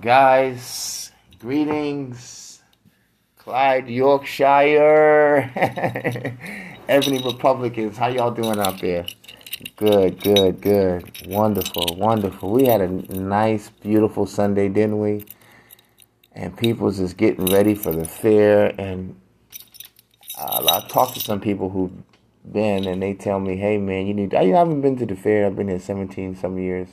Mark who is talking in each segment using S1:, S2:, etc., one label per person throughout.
S1: guys. Greetings, Clyde, Yorkshire, Ebony Republicans. How y'all doing out there? Good, good, good. Wonderful, wonderful. We had a nice, beautiful Sunday, didn't we? And people's just getting ready for the fair. And uh, I talked to some people who've been, and they tell me, "Hey, man, you need." I haven't been to the fair. I've been here 17 some years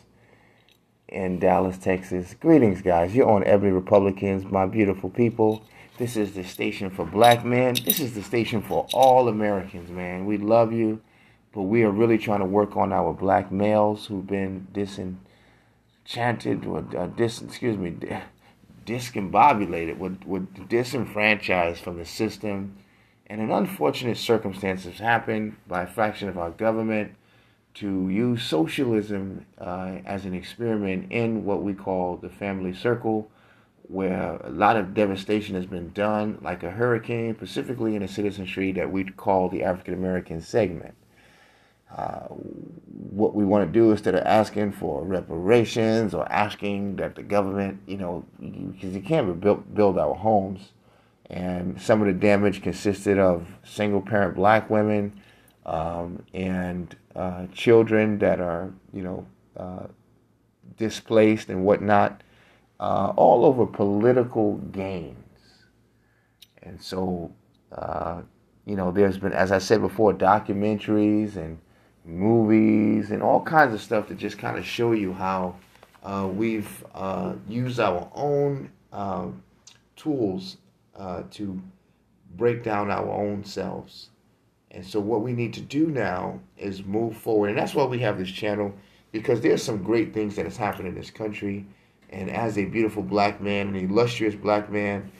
S1: in Dallas, Texas. Greetings, guys. You're on Ebony Republicans, my beautiful people. This is the station for black men. This is the station for all Americans, man. We love you, but we are really trying to work on our black males who've been disenchanted or uh, dis, excuse me, discombobulated, with, with disenfranchised from the system. And an unfortunate circumstance has happened by a fraction of our government to use socialism uh, as an experiment in what we call the family circle, where a lot of devastation has been done, like a hurricane, specifically in a citizenry that we call the African American segment. Uh, what we want to do instead of asking for reparations or asking that the government, you know, because you can't build, build our homes. And some of the damage consisted of single parent black women um, and uh, children that are, you know, uh, displaced and whatnot, uh, all over political gains. And so, uh, you know, there's been, as I said before, documentaries and movies and all kinds of stuff to just kind of show you how uh, we've uh, used our own tools to break down our own selves and so what we need to do now is move forward. And that's why we have this channel, because there's some great things that has happened in this country. And as a beautiful black man, an illustrious black man,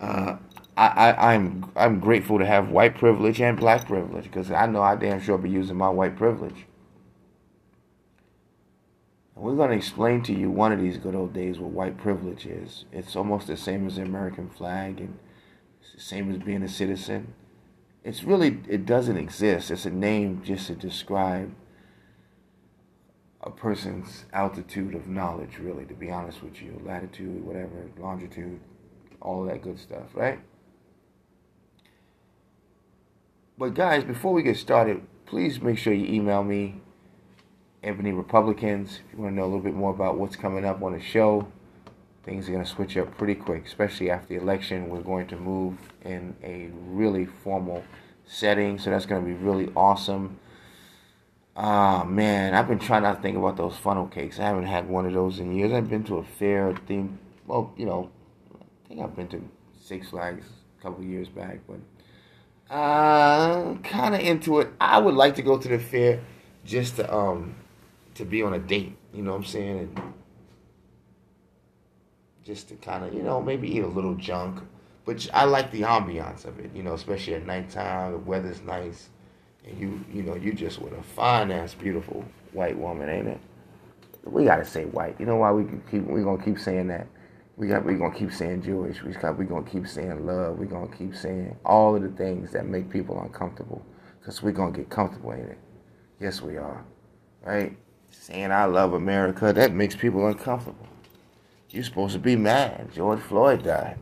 S1: uh, I, am I'm, I'm grateful to have white privilege and black privilege because I know I damn sure be using my white privilege. And we're going to explain to you one of these good old days what white privilege is. It's almost the same as the American flag and it's the same as being a citizen it's really it doesn't exist. It's a name just to describe a person's altitude of knowledge, really, to be honest with you. Latitude, whatever, longitude, all that good stuff, right? But guys, before we get started, please make sure you email me, Ebony Republicans, if you want to know a little bit more about what's coming up on the show things are going to switch up pretty quick, especially after the election. We're going to move in a really formal setting, so that's going to be really awesome. Ah, man, I've been trying not to think about those funnel cakes. I haven't had one of those in years. I've been to a fair theme. Well, you know, I think I've been to Six Flags a couple years back, but uh, kind of into it. I would like to go to the fair just to um to be on a date. You know what I'm saying? And just to kind of, you know, maybe eat a little junk. But I like the ambiance of it, you know, especially at nighttime. The weather's nice, and you, you know, you just with a fine ass, beautiful white woman, ain't it? We gotta say white. You know why we keep we gonna keep saying that? We got we gonna keep saying Jewish. We got we gonna keep saying love. We gonna keep saying all of the things that make people uncomfortable, cause we gonna get comfortable in it. Yes, we are. Right? Saying I love America that makes people uncomfortable. You're supposed to be mad. George Floyd died.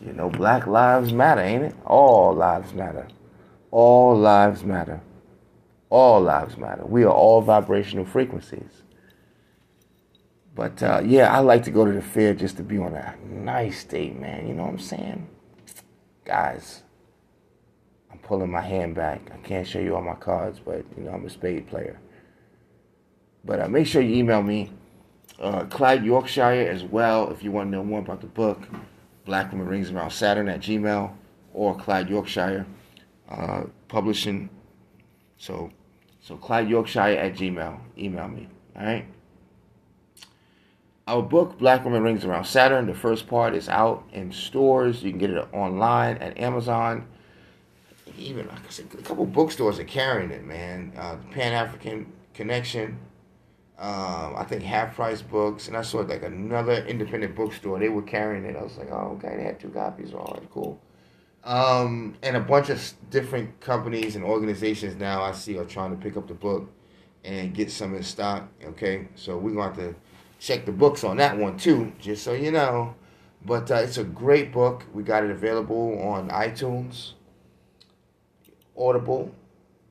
S1: You know, Black Lives Matter, ain't it? All lives matter. All lives matter. All lives matter. We are all vibrational frequencies. But uh, yeah, I like to go to the fair just to be on a nice date, man. You know what I'm saying? Guys, I'm pulling my hand back. I can't show you all my cards, but you know, I'm a spade player. But uh, make sure you email me uh, Clyde Yorkshire as well if you want to know more about the book. Black Woman Rings Around Saturn at Gmail or Clyde Yorkshire uh, Publishing. So, so Clyde Yorkshire at Gmail. Email me. All right. Our book, Black Woman Rings Around Saturn, the first part is out in stores. You can get it online at Amazon. Even like I said, a couple bookstores are carrying it, man. Uh, Pan African Connection um, I think half price books, and I saw like another independent bookstore. They were carrying it. I was like, oh, okay, they had two copies. All right, cool. Um, and a bunch of different companies and organizations now I see are trying to pick up the book and get some in stock. Okay, so we're going to have to check the books on that one too, just so you know. But uh, it's a great book. We got it available on iTunes, Audible,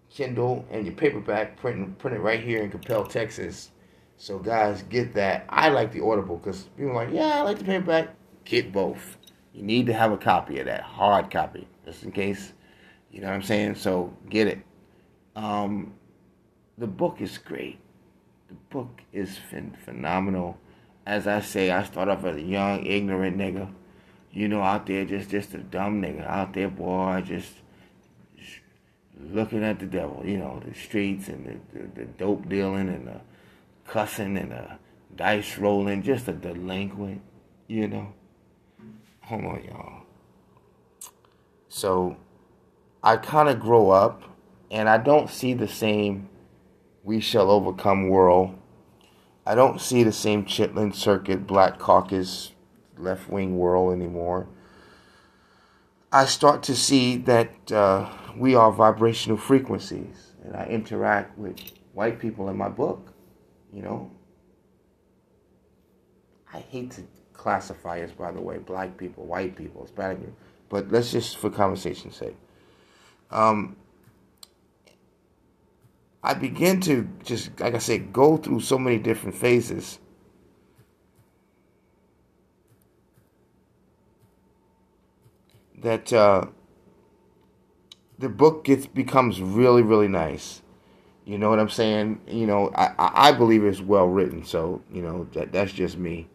S1: Kindle, and your paperback. Print print it right here in Coppell, Texas. So guys, get that. I like the Audible because people are like, yeah, I like the paperback. Get both. You need to have a copy of that hard copy, just in case. You know what I'm saying? So get it. Um, the book is great. The book is ph- phenomenal. As I say, I start off as a young, ignorant nigga. You know, out there, just just a dumb nigga. Out there, boy, just, just looking at the devil. You know, the streets and the, the, the dope dealing and the cussing and the dice rolling. Just a delinquent, you know. Hold on, y'all. So, I kind of grow up, and I don't see the same we shall overcome world. I don't see the same Chitlin Circuit, Black Caucus, left wing world anymore. I start to see that uh, we are vibrational frequencies, and I interact with white people in my book. You know, I hate to classify us, by the way, black people, white people, Hispanic people, but let's just, for conversation's sake. Um, I begin to just, like I said, go through so many different phases. That uh, the book gets becomes really, really nice. You know what I'm saying? You know, I, I believe it's well written, so you know that that's just me.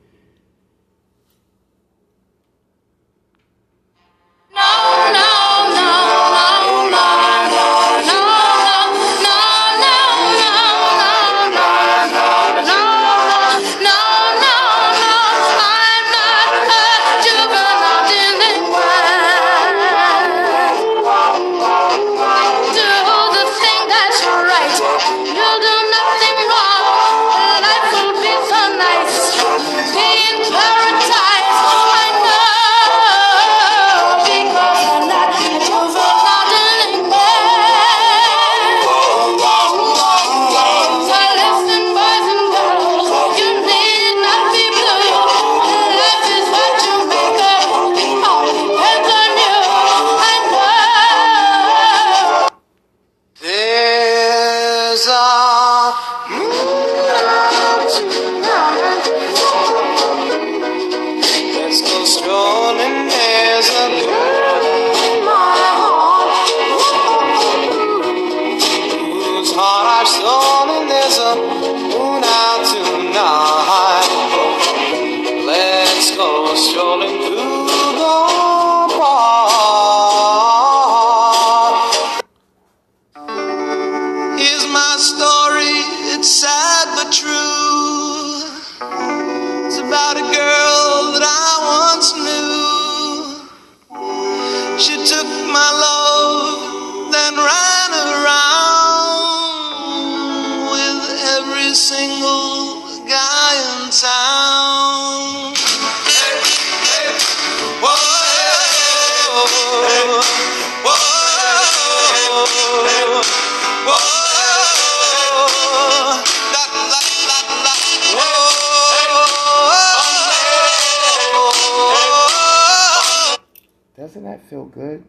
S1: Feel good?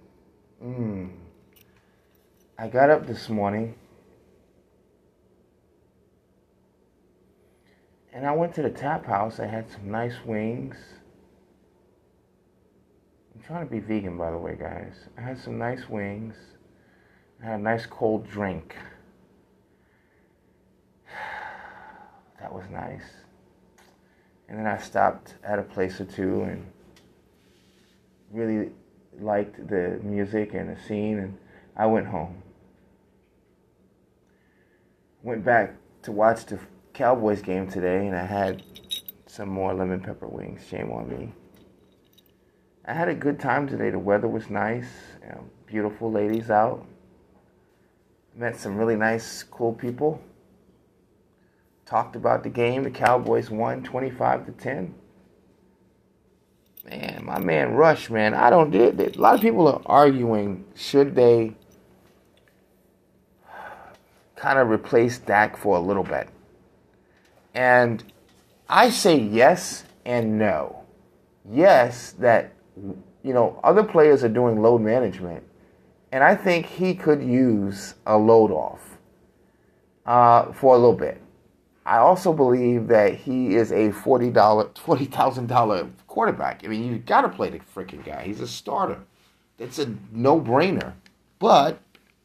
S1: Mmm. I got up this morning and I went to the tap house. I had some nice wings. I'm trying to be vegan, by the way, guys. I had some nice wings. I had a nice cold drink. That was nice. And then I stopped at a place or two and really liked the music and the scene, and I went home. Went back to watch the Cowboys game today, and I had some more lemon pepper wings. Shame on me. I had a good time today. The weather was nice. You know, beautiful ladies out. Met some really nice, cool people. Talked about the game. The Cowboys won 25 to 10. My man Rush, man, I don't do it. A lot of people are arguing should they kind of replace Dak for a little bit. And I say yes and no. Yes, that you know other players are doing load management, and I think he could use a load off uh, for a little bit. I also believe that he is a forty dollar, forty thousand dollar quarterback. I mean, you got to play the freaking guy. He's a starter. It's a no brainer. But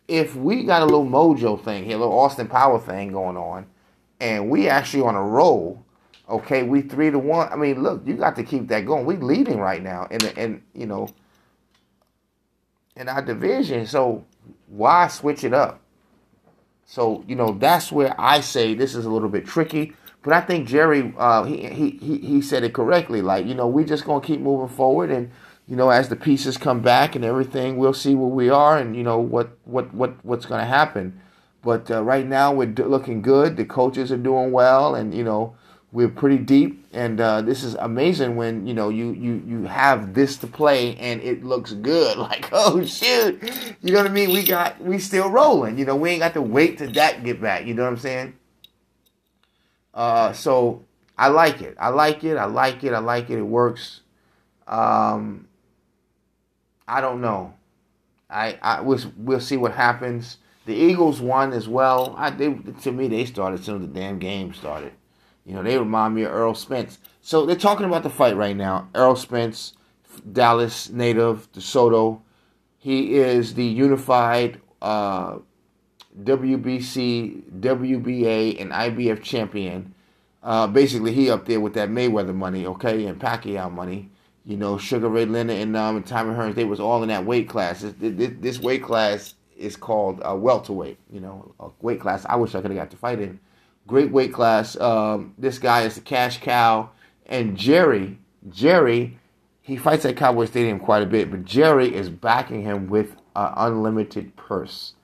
S1: if we got a little mojo thing here, a little Austin Power thing going on, and we actually on a roll, okay, we three to one. I mean, look, you got to keep that going. We're leading right now, the, in you know, in our division. So why switch it up? So you know that's where I say this is a little bit tricky. But I think Jerry, uh, he, he he said it correctly. Like you know, we're just gonna keep moving forward, and you know, as the pieces come back and everything, we'll see where we are, and you know what what what what's gonna happen. But uh, right now, we're looking good. The coaches are doing well, and you know, we're pretty deep. And uh, this is amazing when you know you you you have this to play and it looks good. Like oh shoot, you know what I mean? We got we still rolling. You know, we ain't got to wait till that get back. You know what I'm saying? Uh, so I like it. I like it. I like it. I like it. It works. Um, I don't know. I, I we'll, we'll see what happens. The Eagles won as well. I they, to me they started soon as the damn game started. You know they remind me of Errol Spence. So they're talking about the fight right now. Errol Spence, Dallas native, DeSoto. He is the unified uh, WBC, WBA, and IBF champion. Uh, basically, he up there with that Mayweather money, okay, and Pacquiao money you know, Sugar Ray Leonard and um, and Tommy Hearns, they was all in that weight class. This, this, this weight class is called uh, welterweight. You know, a weight class. I wish I could have got to fight in. Great weight class. Um, this guy is a cash cow, and Jerry, Jerry, he fights at Cowboy Stadium quite a bit, but Jerry is backing him with an unlimited purse.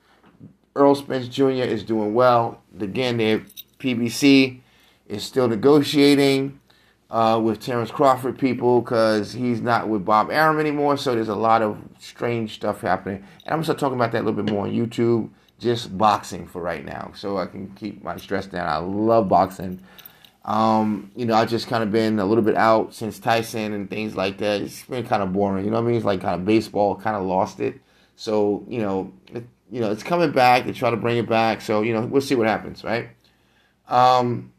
S1: Errol Spence Jr. is doing well. Again, the PBC is still negotiating uh, with Terence Crawford people because he's not with Bob Arum anymore. So there's a lot of strange stuff happening. And I'm going to start talking about that a little bit more on YouTube. Just boxing for right now, so I can keep my stress down. I love boxing. Um, you know, I've just kind of been a little bit out since Tyson and things like that. It's been kind of boring. You know what I mean? It's like kind of baseball, kind of lost it. So you know, it, you know, it's coming back. They try to bring it back. So you know, we'll see what happens, right? Um,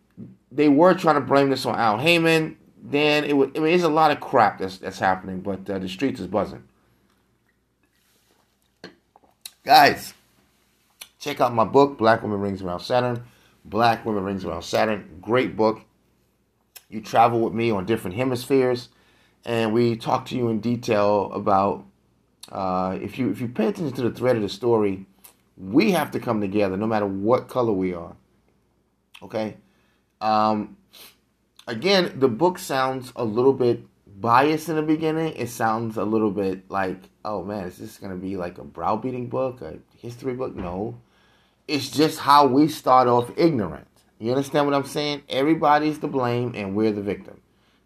S1: they were trying to blame this on Al Haymon. Then it would. I mean, there's a lot of crap that's that's happening, but uh, the streets is buzzing. Guys, check out my book, Black Women Rings Around Saturn. Black Women Rings Around Saturn. Great book. You travel with me on different hemispheres, and we talk to you in detail about. Uh, if you if you pay attention to the thread of the story, we have to come together, no matter what color we are. Okay, um, again, the book sounds a little bit biased in the beginning. It sounds a little bit like, oh man, is this going to be like a browbeating book, a history book? No. It's just how we start off ignorant. You understand what I'm saying? Everybody's to blame and we're the victim.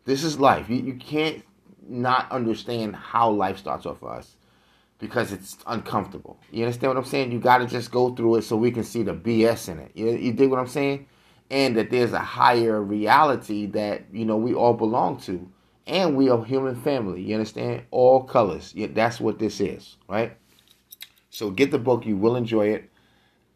S1: This is life. You, you can't not understand how life starts off for us because it's uncomfortable. You understand what I'm saying? You got to just go through it so we can see the BS in it. You, you dig what I'm saying? and that there's a higher reality that you know we all belong to and we are human family you understand all colors yeah, that's what this is right so get the book you will enjoy it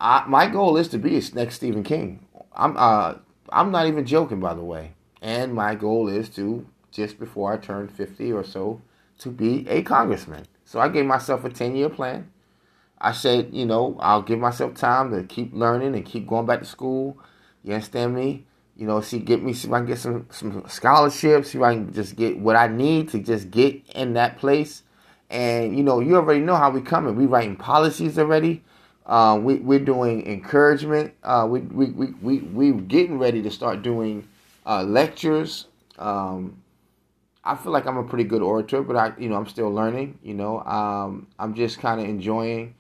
S1: I, my goal is to be a next stephen king i'm uh i'm not even joking by the way and my goal is to just before i turn 50 or so to be a congressman so i gave myself a 10 year plan i said you know i'll give myself time to keep learning and keep going back to school you understand me? You know, see, get me, see if I can get some some scholarships, see if I can just get what I need to just get in that place. And you know, you already know how we coming. We writing policies already. Uh, we we're doing encouragement. Uh, we we we we we getting ready to start doing uh, lectures. Um, I feel like I'm a pretty good orator, but I you know I'm still learning. You know, um, I'm just kind of enjoying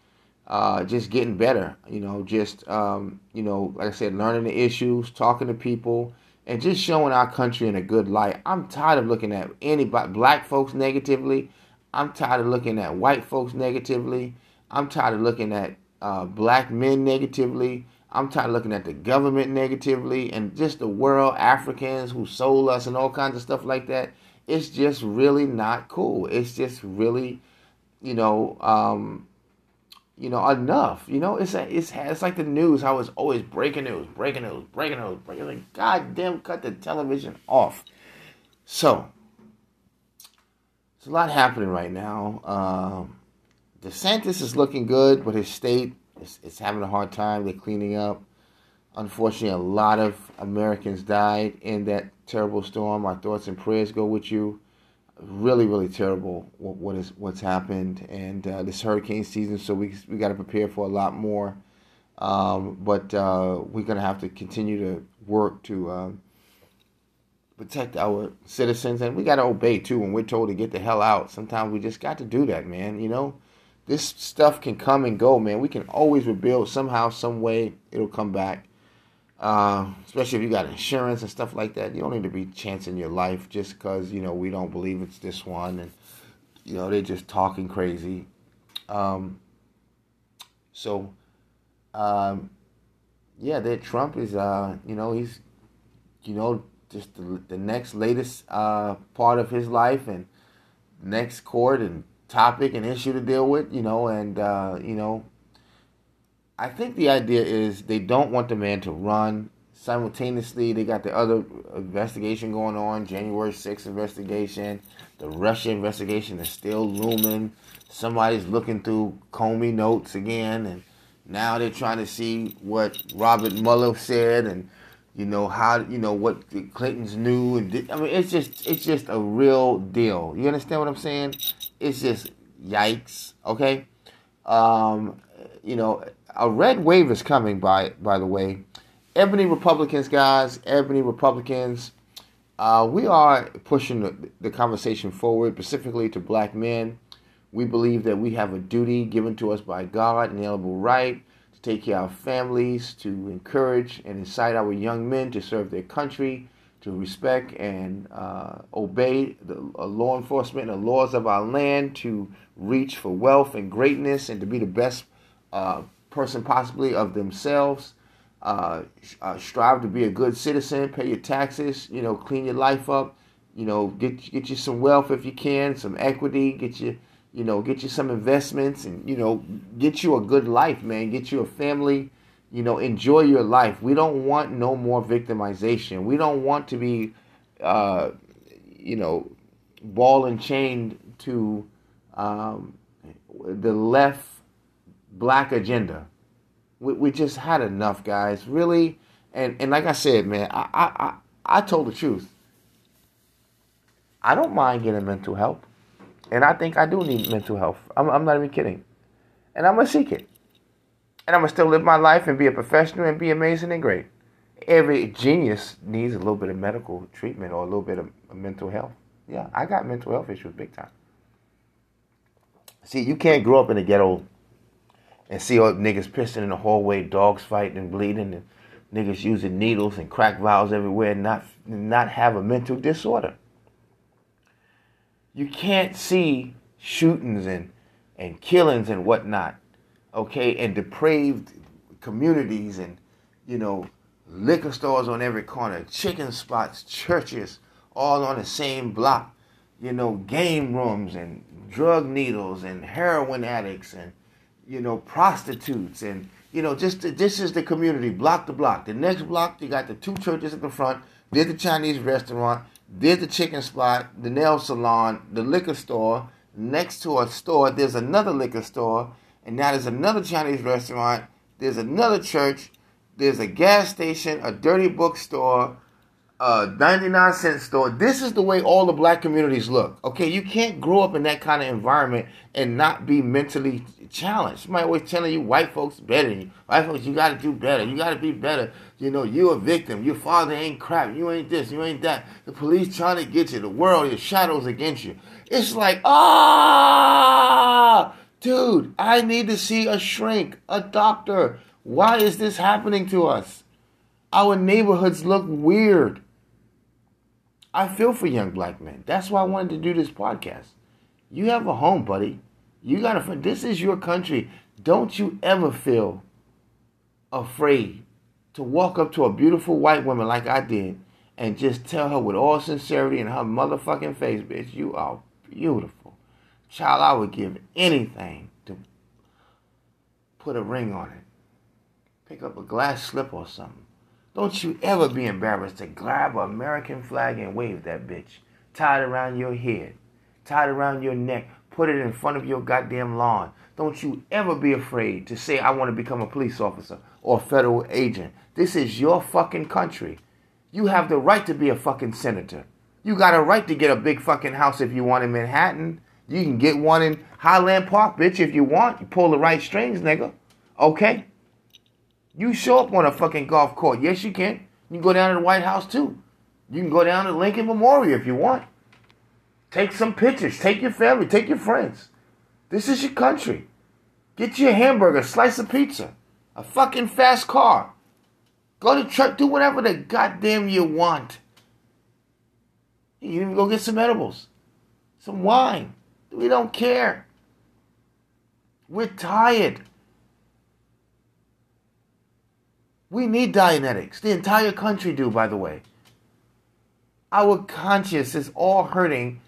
S1: uh, just getting better. You know, just um, you know, like I said, learning the issues, talking to people, and just showing our country in a good light. I'm tired of looking at anybody, black folks negatively. I'm tired of looking at white folks negatively. I'm tired of looking at uh, black men negatively. I'm tired of looking at the government negatively and just the world, Africans who sold us and all kinds of stuff like that. It's just really not cool. It's just really, you know, um, you know, enough. You know, it's a, it's it's like the news, how it's always breaking news, breaking news, breaking news, breaking. God damn, cut the television off. So, it's a lot happening right now. Um, DeSantis is looking good, but his state is, is having a hard time. They're cleaning up. Unfortunately, a lot of Americans died in that terrible storm. Our thoughts and prayers go with you. Really, really terrible what, what is what's happened, and uh, this hurricane season. So we we got to prepare for a lot more. Um, but uh, we're gonna have to continue to work to um, protect our citizens, and we got to obey too when we're told to get the hell out. Sometimes we just got to do that, man. You know, this stuff can come and go, man. We can always rebuild somehow, some way. It'll come back. Uh, especially if you got insurance and stuff like that. You don't need to be chancing your life just because you know we don't believe it's this one, and you know they're just talking crazy. Um, so, um, yeah, that Trump is, uh, you know, he's, you know, just the, the next latest uh, part of his life and next court and topic and issue to deal with, you know, and uh, you know, I think the idea is they don't want the man to run. Simultaneously, they got the other investigation going on, January 6th investigation. The Russia investigation is still looming. Somebody's looking through Comey notes again, and now they're trying to see what Robert Mueller said and you know how you know what Clintons knew, and did, I mean it's just it's just a real deal. You understand what I'm saying? It's just yikes. Okay, um, you know a red wave is coming. By by the way, Ebony Republicans, guys, Ebony Republicans. Uh, we are pushing the, the conversation forward, specifically to black men. We believe that we have a duty given to us by God, inalienable right to take care of our families, to encourage and incite our young men to serve their country, to respect and uh, obey the uh, law enforcement and the laws of our land, to reach for wealth and greatness, and to be the best uh, person possibly of themselves. Uh, uh, strive to be a good citizen, pay your taxes, you know, clean your life up, you know, get get you some wealth if you can, some equity, get you you know, get you some investments and, you know, get you a good life, man. Get you a family, you know, enjoy your life. We don't want no more victimization. We don't want to be, uh, you know, ball and chained to um, the left black agenda. We, we just had enough, guys. Really. And, and like I said, man, I, I, I, told the truth. I don't mind getting mental help. And I think I do need mental health. I'm, I'm not even kidding. And I'm to seek it. And I'm going to still live my life and be a professional and be amazing and great. Every genius needs a little bit of medical treatment or a little bit of mental health. Yeah, I got mental health issues big time. See, you can't grow up in the ghetto and see all niggas pissing in the hallway, dogs fighting and bleeding, and niggas using needles and crack vials everywhere, and not not have a mental disorder you can't see shootings and and killings and whatnot, okay, and depraved communities and you know liquor stores on every corner, chicken spots, churches, all on the same block, you know, game rooms and drug needles and heroin addicts and you know prostitutes and you know just this is the community block to block. The next block you got the two churches at the front. There's the Chinese restaurant. There's the chicken spot, the nail salon, the liquor store. Next to a store, there's another liquor store, and now there's another Chinese restaurant. There's another church. There's a gas station, a dirty bookstore, a 99 cent store. This is the way all the black communities look. Okay, you can't grow up in that kind of environment and not be mentally challenged. Somebody always telling you white folks better than you. White folks, you got to do better. You got to be better. You know, you a victim. Your father ain't crap. You ain't this. You ain't that. The police trying to get you. The world, your shadows against you. It's like, ah, dude, I need to see a shrink, a doctor. Why is this happening to us? Our neighborhoods look weird. I feel for young black men. That's why I wanted to do this podcast. You have a home, buddy. You got to. This is your country. Don't you ever feel afraid to walk up to a beautiful white woman like I did and just tell her with all sincerity in her motherfucking face, bitch, you are beautiful. Child, I would give anything to put a ring on it. Pick up a glass slip or something. Don't you ever be embarrassed to grab an American flag and wave that bitch. Tie it around your head. Tie it around your neck. Put it in front of your goddamn lawn. Don't you ever be afraid to say, I want to become a police officer or a federal agent. This is your fucking country. You have the right to be a fucking senator. You got a right to get a big fucking house if you want in Manhattan. You can get one in Highland Park, bitch, if you want. You pull the right strings, nigga. Okay? You show up on a fucking golf course. Yes, you can. You can go down to the White House too. You can go down to Lincoln Memorial if you want. Take some pictures. Take your family. Take your friends. This is your country. Get you a hamburger, slice of pizza, a fucking fast car. Go to church. Do whatever the goddamn you want. You even go get some edibles, some wine. We don't care. We're tired. We need Dianetics. The entire country do, by the way. Our conscience is all hurting,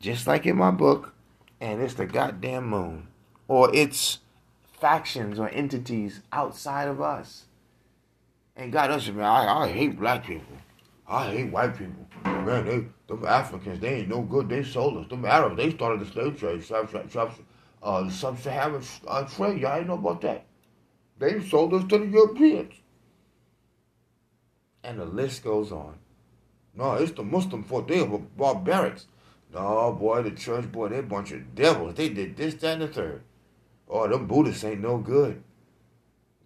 S1: just like in my book, and it's the goddamn moon. Or it's factions or entities outside of us. And God, us, man, I, I hate black people. I hate white people. Man, them Africans, they ain't no good. They sold us. Them Arabs, they started the slave trade. Uh, sub-Saharan uh, trade. Y'all ain't know about that. They sold us to the Europeans. And the list goes on. No, it's the Muslim for they were barbarics. No, boy, the church, boy, they bunch of devils. They did this, that, and the third. Oh, them Buddhists ain't no good.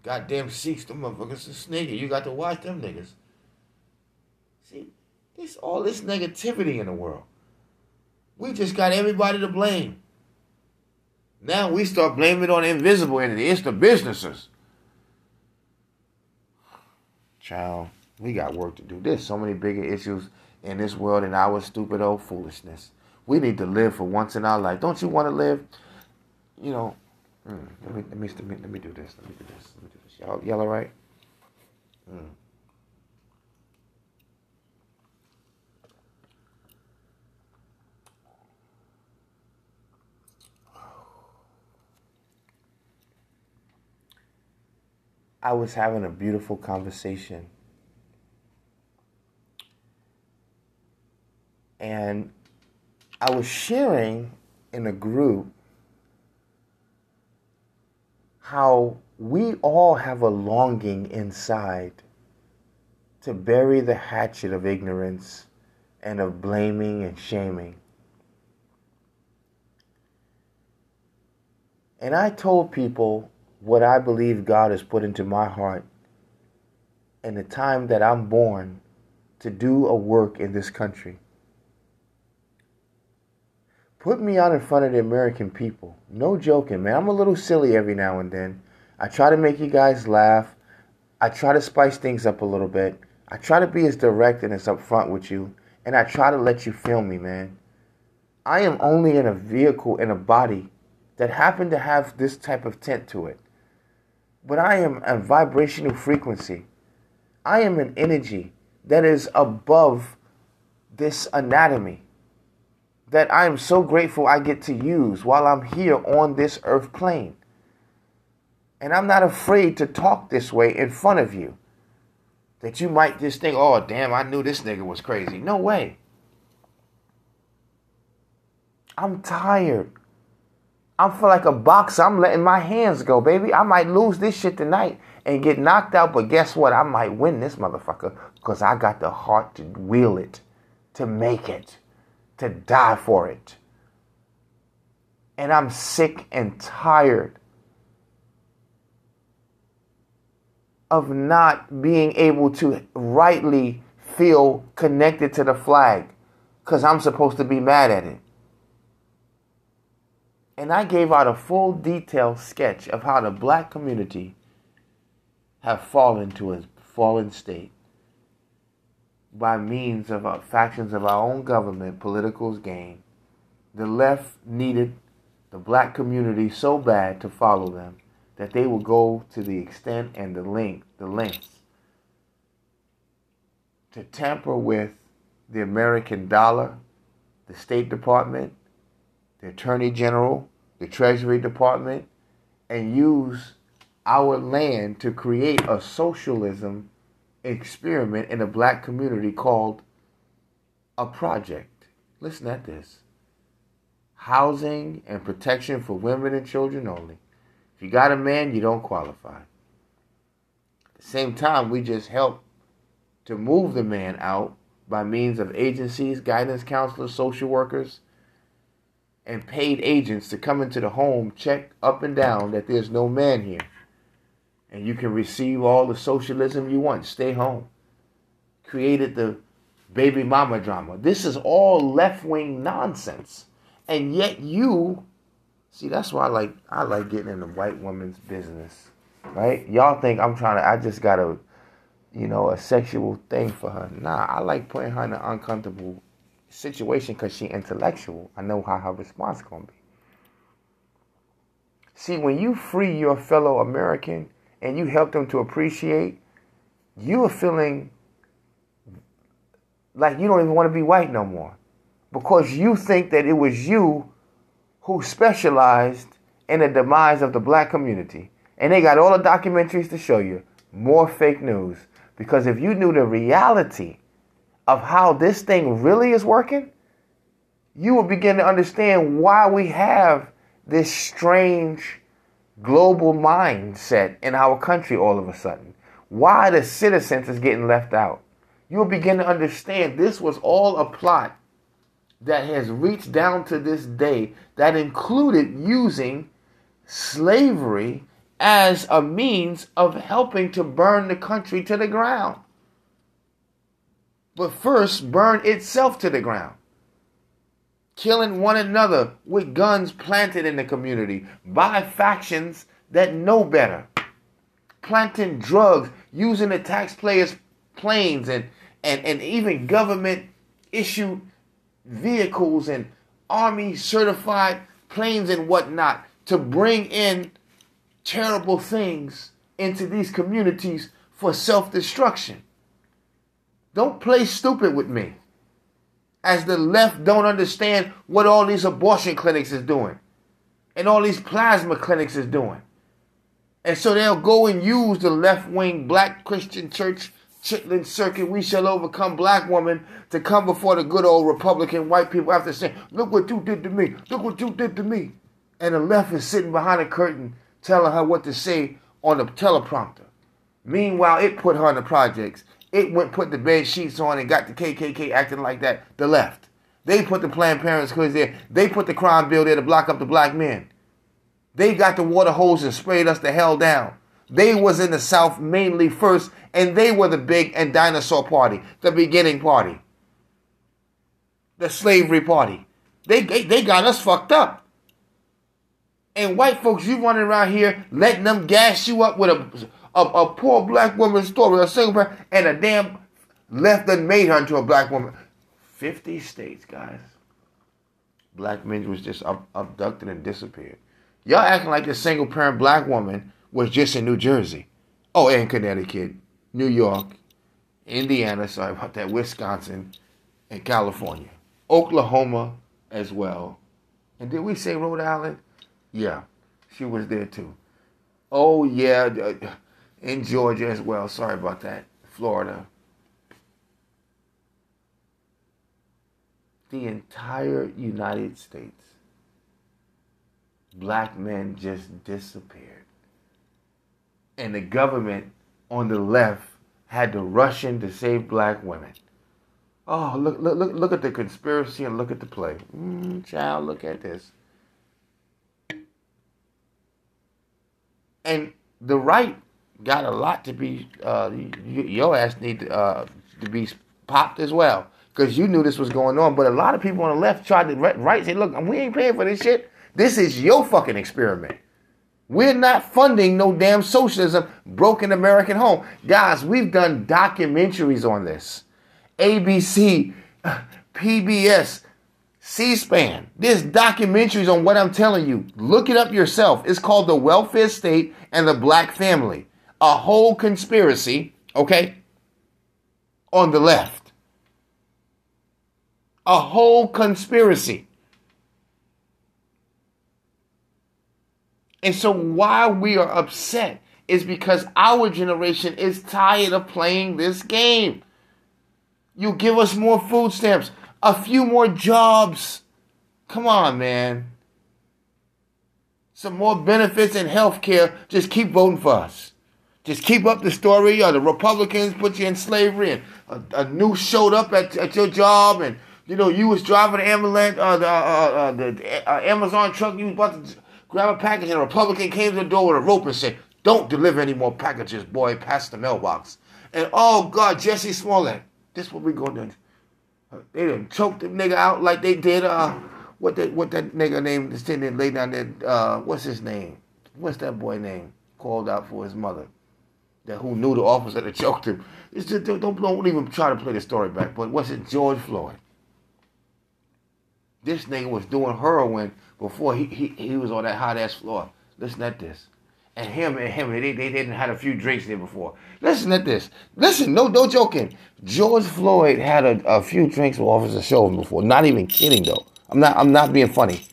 S1: Goddamn Sikhs, them motherfuckers are sneaky. You got to watch them niggas. There's all this negativity in the world. We just got everybody to blame. Now we start blaming on invisible entity. It's the businesses. Child. We got work to do. There's so many bigger issues in this world than our stupid old foolishness. We need to live for once in our life. Don't you want to live? You know, mm, let, me, let, me, let, me, let me do this. Let me do this. Let me do this. Y'all, y'all all right? Mm. I was having a beautiful conversation And I was sharing in a group how we all have a longing inside to bury the hatchet of ignorance and of blaming and shaming. And I told people what I believe God has put into my heart in the time that I'm born to do a work in this country. Put me out in front of the American people. No joking, man. I'm a little silly every now and then. I try to make you guys laugh. I try to spice things up a little bit. I try to be as direct and as upfront with you. And I try to let you feel me, man. I am only in a vehicle, in a body that happened to have this type of tint to it. But I am a vibrational frequency. I am an energy that is above this anatomy that I am so grateful I get to use while I'm here on this earth plane. And I'm not afraid to talk this way in front of you. That you might just think, oh, damn, I knew this nigga was crazy. No way. I'm tired. I feel like a boxer. I'm letting my hands go, baby. I might lose this shit tonight and get knocked out, but guess what? I might win this motherfucker because I got the heart to wheel it, to make it to die for it. And I'm sick and tired of not being able to rightly feel connected to the flag because I'm supposed to be mad at it. And I gave out a full detailed sketch of how the black community have fallen to a fallen state by means of uh, factions of our own government, politicals gain. The left needed the black community so bad to follow them that they will go to the extent and the length, the lengths to tamper with the American dollar, the State Department, the Attorney General, the Treasury Department, and use our land to create a socialism experiment in a black community called a project. Listen at this housing and protection for women and children only. If you got a man, you don't qualify. At the same time, we just help to move the man out by means of agencies, guidance counselors, social workers, and paid agents to come into the home, check up and down that there's no man here. And you can receive all the socialism you want. Stay home. Created the baby mama drama. This is all left wing nonsense. And yet you see that's why I like I like getting in the white woman's business. Right? Y'all think I'm trying to I just got a you know, a sexual thing for her. Nah, I like putting her in an uncomfortable situation because she intellectual. I know how her response gonna be. See, when you free your fellow American and you help them to appreciate, you are feeling like you don't even want to be white no more. Because you think that it was you who specialized in the demise of the black community. And they got all the documentaries to show you. More fake news. Because if you knew the reality of how this thing really is working, you will begin to understand why we have this strange global mindset in our country all of a sudden. Why the citizens is getting left out. You'll begin to understand this was all a plot that has reached down to this day that included using slavery as a means of helping to burn the country to the ground. But first, burn itself to the ground. Killing one another with guns planted in the community by factions that know better. Planting drugs, using the taxpayers' planes and, and, and even government issued vehicles and army certified planes and whatnot to bring in terrible things into these communities for self destruction. Don't play stupid with me. As the left don't understand what all these abortion clinics is doing and all these plasma clinics is doing. And so they'll go and use the left wing black Christian church chitlin circuit, we shall overcome black woman to come before the good old Republican white people after saying, Look what you did to me, look what you did to me. And the left is sitting behind a curtain telling her what to say on the teleprompter. Meanwhile, it put her in the projects. It went put the bed sheets on and got the KKK acting like that. The left. They put the Planned Parenthood there. They put the crime bill there to block up the black men. They got the water hose and sprayed us the hell down. They was in the South mainly first, and they were the big and dinosaur party, the beginning party, the slavery party. They, they, they got us fucked up. And white folks, you running around here letting them gas you up with a, a, a poor black woman's story, a single parent, and a damn left that made her into a black woman. 50 states, guys. Black men was just abducted and disappeared. Y'all acting like this single parent black woman was just in New Jersey. Oh, and Connecticut, New York, Indiana, sorry about that, Wisconsin, and California. Oklahoma as well. And did we say Rhode Island? Yeah, she was there too. Oh yeah, uh, in Georgia as well. Sorry about that. Florida. The entire United States. Black men just disappeared. And the government on the left had to rush in to save black women. Oh, look, look, look, look at the conspiracy and look at the play. Mm, child, look at this. and the right got a lot to be. Uh, your ass need uh, to be popped as well because you knew this was going on. But a lot of people on the left tried to right say, "Look, we ain't paying for this shit. This is your fucking experiment. We're not funding no damn socialism, broken American home, guys. We've done documentaries on this. ABC, PBS, C-SPAN. There's documentaries on what I'm telling you. Look it up yourself. It's called The Welfare State and the Black Family. A whole conspiracy, okay, on the left. A whole conspiracy. And so why we are upset is because our generation is tired of playing this game. You give us more food stamps, a few more jobs. Come on, man. Some more benefits and health care. Just keep voting for us. Just keep up the story. Or the Republicans put you in slavery, and a, a new showed up at, at your job, and you know you was driving the ambulance, uh, the, uh, uh, the uh, Amazon truck. You was about to grab a package, and a Republican came to the door with a rope and said, "Don't deliver any more packages, boy. Pass the mailbox." And oh God, Jussie Smollett, this is what we gonna do. They done choked the nigga out like they did. Uh, what that what that nigga name is sitting lay down there. Uh, what's his name? What's that boy name? Called out for his mother. That who knew the officer that choked him. It's just, don't, don't even try to play the story back. But what's it? George Floyd. This nigga was doing heroin before he, he, he was on that hot ass floor. Listen at this. And him and him, they, they didn't had a few drinks there before. Listen at this. Listen, no, no joking. George Floyd had a, a few drinks with Officer Chauvin before. Not even kidding though. I'm not I'm not being funny.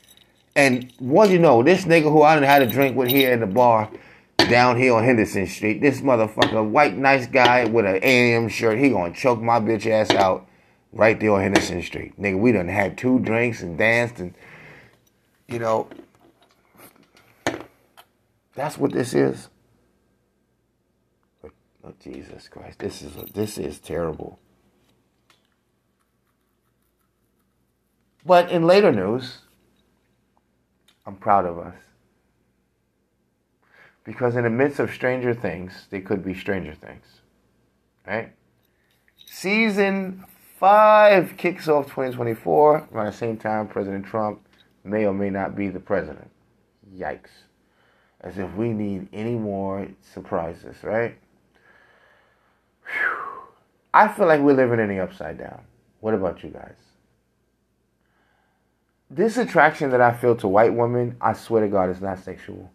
S1: And what you know, this nigga who I didn't had a drink with here in the bar down here on Henderson Street, this motherfucker, white nice guy with an AM shirt, he gonna choke my bitch ass out right there on Henderson Street. Nigga, we done had two drinks and danced and you know that's what this is. Oh, Jesus Christ, this is this is terrible. But in later news, I'm proud of us. Because in the midst of stranger things, they could be stranger things. Right? Season 5 kicks off 2024. Around the same time, President Trump may or may not be the president. Yikes. As if we need any more surprises, right? Whew. I feel like we're living in the upside down. What about you guys? This attraction that I feel to white women, I swear to God, is not sexual.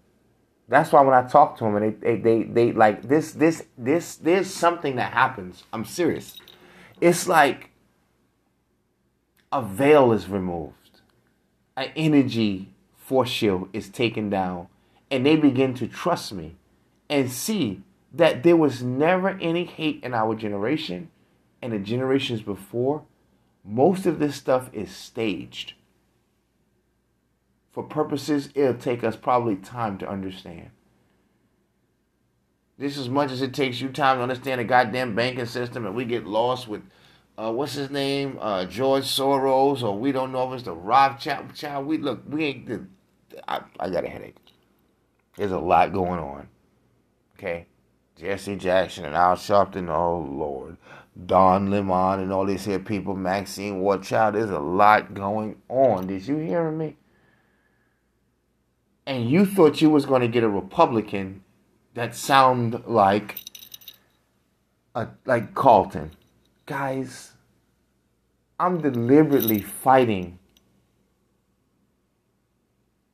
S1: That's why when I talk to them and they, they, they, they like this, this, this, there's something that happens. I'm serious. It's like a veil is removed, an energy force shield is taken down, and they begin to trust me and see that there was never any hate in our generation and the generations before. Most of this stuff is staged. For purposes it'll take us probably time to understand. Just as much as it takes you time to understand the goddamn banking system and we get lost with uh, what's his name, uh, George Soros, or we don't know if it's the Rothschild. Child, we look, we ain't. I, I got a headache. There's a lot going on. Okay, Jesse Jackson and Al Sharpton. Oh Lord, Don Lemon and all these here people. Maxine What Child. There's a lot going on. Did you hear me? And you thought you was going to get a Republican that sound like a, like Carlton. Guys, I'm deliberately fighting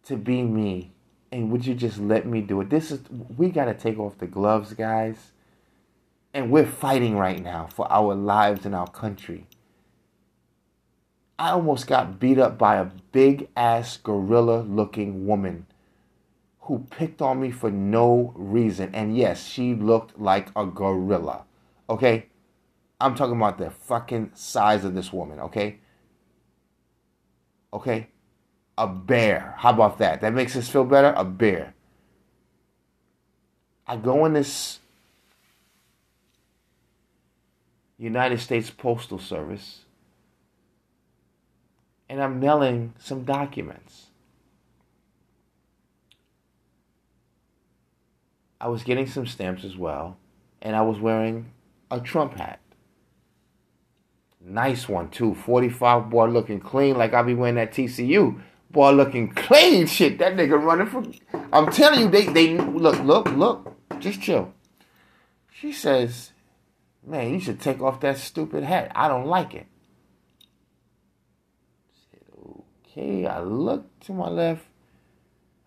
S1: to be me. And would you just let me do it? This is we got to take off the gloves, guys. And we're fighting right now for our lives and our country. I almost got beat up by a big ass gorilla looking woman who picked on me for no reason. And yes, she looked like a gorilla. Okay? I'm talking about the fucking size of this woman, okay? Okay? A bear. How about that? That makes us feel better? A bear. I go in this United States Postal Service and I'm mailing some documents. I was getting some stamps as well, and I was wearing a Trump hat. Nice one too. 45 boy looking clean like I be wearing that TCU. Boy looking clean shit. That nigga running from I'm telling you, they they look, look, look. Just chill. She says, Man, you should take off that stupid hat. I don't like it. I said, Okay, I look to my left.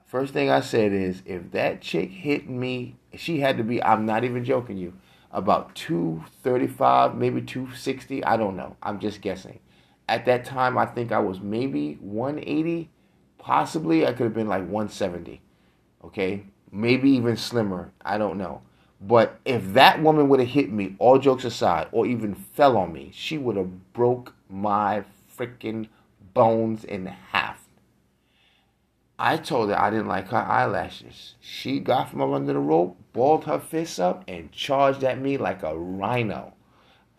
S1: First thing I said is, if that chick hit me, she had to be, I'm not even joking you, about 235, maybe 260. I don't know. I'm just guessing. At that time, I think I was maybe 180. Possibly, I could have been like 170. Okay? Maybe even slimmer. I don't know. But if that woman would have hit me, all jokes aside, or even fell on me, she would have broke my freaking bones in half. I told her I didn't like her eyelashes. She got from under the rope, balled her fists up, and charged at me like a rhino.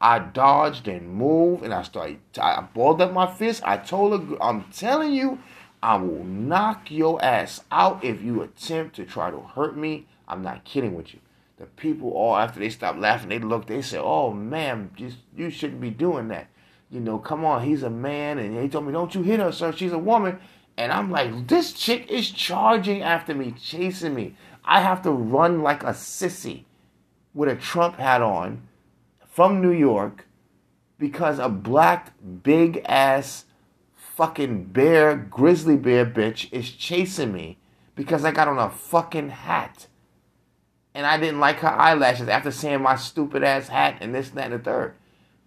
S1: I dodged and moved, and I started. I balled up my fist. I told her, "I'm telling you, I will knock your ass out if you attempt to try to hurt me." I'm not kidding with you. The people all after they stopped laughing, they looked. They said, "Oh man, just you shouldn't be doing that." You know, come on, he's a man, and he told me, "Don't you hit her, sir. She's a woman." And I'm like, this chick is charging after me, chasing me. I have to run like a sissy with a Trump hat on from New York because a black big ass fucking bear, grizzly bear bitch is chasing me because I got on a fucking hat. And I didn't like her eyelashes after seeing my stupid ass hat and this, that, and the third.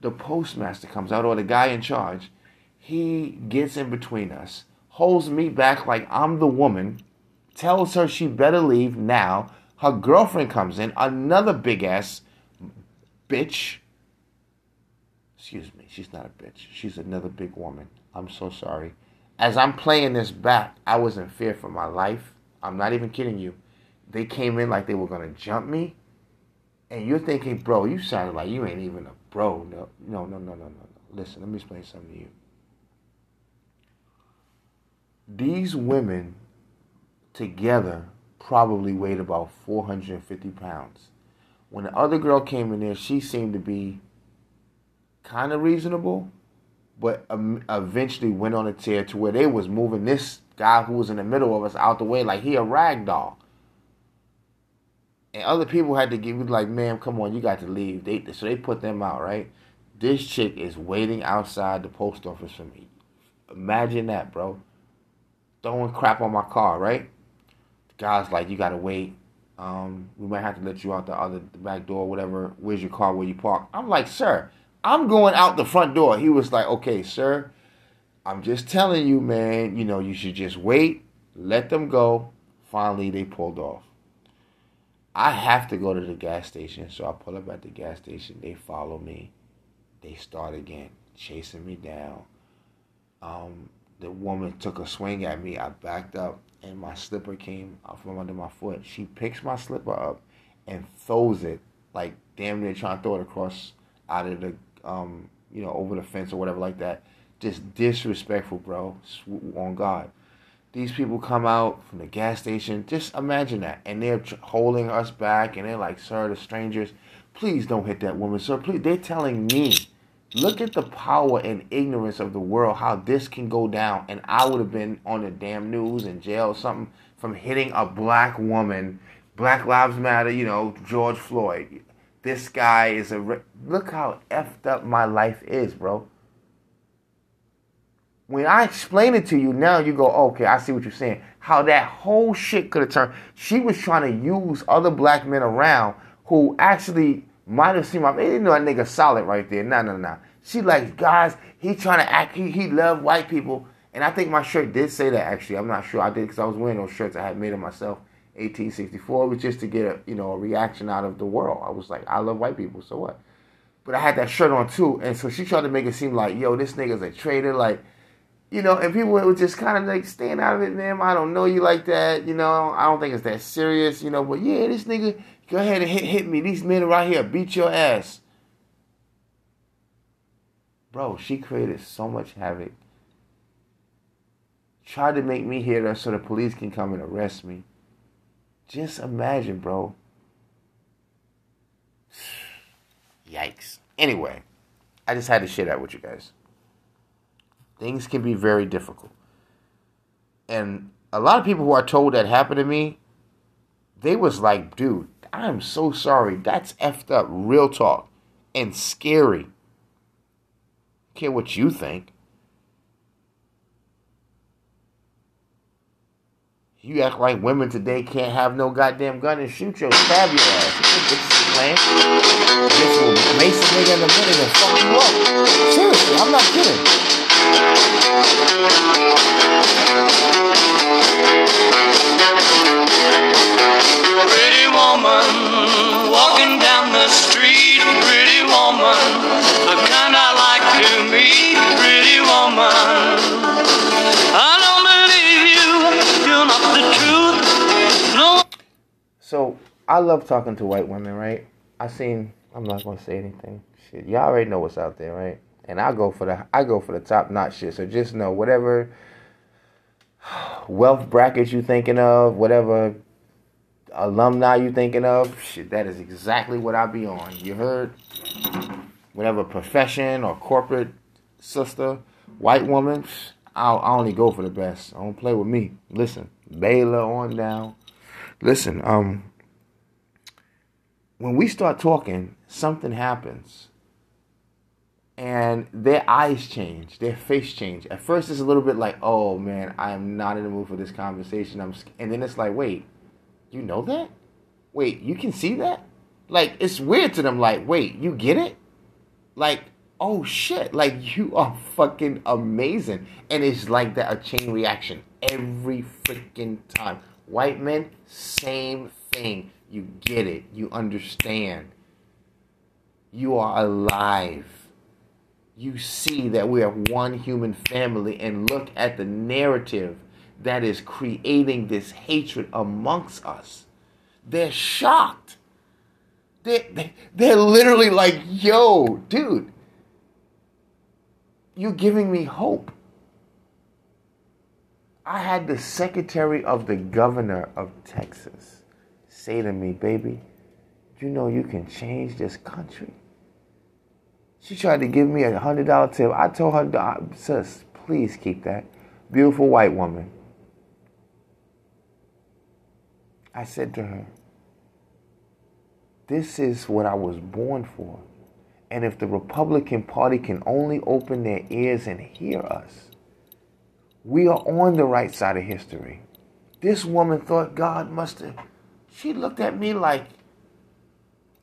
S1: The postmaster comes out, or the guy in charge. He gets in between us holds me back like I'm the woman, tells her she better leave now. Her girlfriend comes in, another big ass bitch. Excuse me, she's not a bitch. She's another big woman. I'm so sorry. As I'm playing this back, I was in fear for my life. I'm not even kidding you. They came in like they were gonna jump me. And you're thinking, bro, you sounded like you ain't even a bro. No, no, no, no, no, no. Listen, let me explain something to you these women together probably weighed about 450 pounds. When the other girl came in there, she seemed to be kind of reasonable, but eventually went on a tear to where they was moving this guy who was in the middle of us out the way like he a rag doll. And other people had to give me like, ma'am, come on, you got to leave. They so they put them out, right? This chick is waiting outside the post office for me. Imagine that, bro throwing crap on my car, right? The guy's like, you gotta wait. Um, we might have to let you out the other the back door, whatever. Where's your car? Where you park? I'm like, sir, I'm going out the front door. He was like, okay, sir, I'm just telling you, man. You know, you should just wait, let them go. Finally, they pulled off. I have to go to the gas station, so I pull up at the gas station. They follow me. They start again, chasing me down. Um, the woman took a swing at me. I backed up and my slipper came out from under my foot. She picks my slipper up and throws it like damn near trying to throw it across out of the um you know over the fence or whatever like that. Just disrespectful, bro. On God. These people come out from the gas station. Just imagine that, and they're holding us back, and they're like, "Sir, the strangers, please don't hit that woman, sir. Please." They're telling me Look at the power and ignorance of the world, how this can go down. And I would have been on the damn news in jail or something from hitting a black woman. Black Lives Matter, you know, George Floyd. This guy is a. Look how effed up my life is, bro. When I explain it to you now, you go, okay, I see what you're saying. How that whole shit could have turned. She was trying to use other black men around who actually might have seen my. They didn't know that nigga solid right there. No, no, no. She like guys. He trying to act. He he loved white people, and I think my shirt did say that. Actually, I'm not sure. I did because I was wearing those shirts. I had made them myself. 1864 was just to get a you know a reaction out of the world. I was like, I love white people, so what? But I had that shirt on too, and so she tried to make it seem like, yo, this nigga's a traitor, like, you know, and people would just kind of like staying out of it, man. I don't know you like that, you know. I don't think it's that serious, you know. But yeah, this nigga, Go ahead and hit, hit me. These men right here beat your ass. Bro, she created so much havoc. Tried to make me hear her so the police can come and arrest me. Just imagine, bro. Yikes. Anyway, I just had to share that with you guys. Things can be very difficult. And a lot of people who are told that happened to me, they was like, dude, I'm so sorry. That's effed up. Real talk. And scary. Care what you think. You act like women today can't have no goddamn gun and shoot your stab your ass. This? This will mace a nigga in the and fuck you up. Seriously, I'm not kidding.
S2: I
S1: love talking to white women, right? I seen. I'm not gonna say anything. Shit, y'all already know what's out there, right? And I go for the I go for the top notch shit. So just know whatever wealth brackets you thinking of, whatever alumni you thinking of, shit, that is exactly what I be on. You heard? Whatever profession or corporate sister, white woman, I'll, I only go for the best. I don't play with me. Listen, Baylor on down. Listen, um, when we start talking, something happens. And their eyes change, their face change. At first, it's a little bit like, "Oh man, I am not in the mood for this conversation." I'm, and then it's like, "Wait, you know that? Wait, you can see that? Like, it's weird to them. Like, wait, you get it? Like, oh shit, like you are fucking amazing. And it's like that a chain reaction every freaking time. White men, same thing. You get it. You understand. You are alive. You see that we are one human family and look at the narrative that is creating this hatred amongst us. They're shocked. They're, they're literally like, yo, dude, you're giving me hope. I had the secretary of the governor of Texas say to me, baby, you know you can change this country. She tried to give me a hundred dollar tip. I told her, uh, sis, please keep that. Beautiful white woman. I said to her, This is what I was born for. And if the Republican Party can only open their ears and hear us, we are on the right side of history. This woman thought God must have. She looked at me like,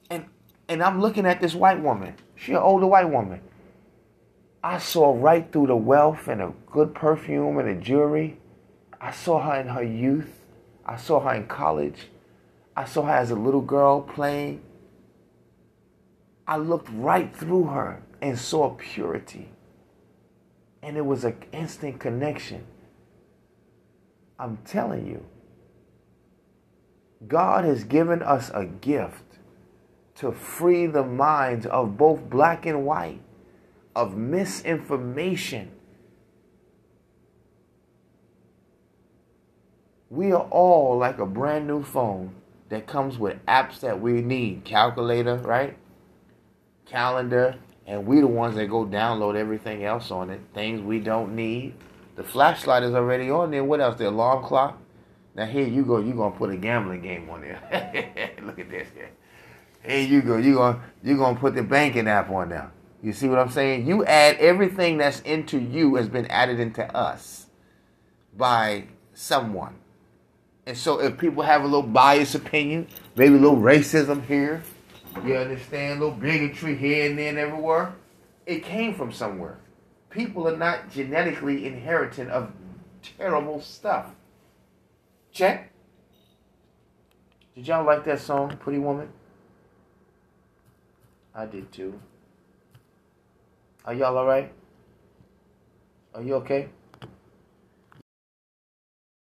S1: and and I'm looking at this white woman. She an older white woman. I saw right through the wealth and a good perfume and a jewelry. I saw her in her youth. I saw her in college. I saw her as a little girl playing. I looked right through her and saw purity. And it was an instant connection. I'm telling you, God has given us a gift to free the minds of both black and white of misinformation. We are all like a brand new phone that comes with apps that we need calculator right? Calendar and we the ones that go download everything else on it things we don't need. The flashlight is already on there. What else? The alarm clock now here you go you gonna put a gambling game on there. Look at this. Guy here you go you gonna you gonna put the banking app on there. You see what i'm saying? You add everything that's into you has been added into us by someone. And so if people have a little biased opinion, maybe a little racism here, you understand, a little bigotry here and there and everywhere, it came from somewhere. People are not genetically inheriting of terrible stuff. Check. Did y'all like that song, Pretty Woman? I did too. Are y'all alright? Are you okay?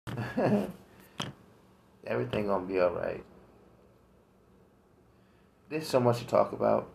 S1: Everything gonna be alright. There's so much to talk about.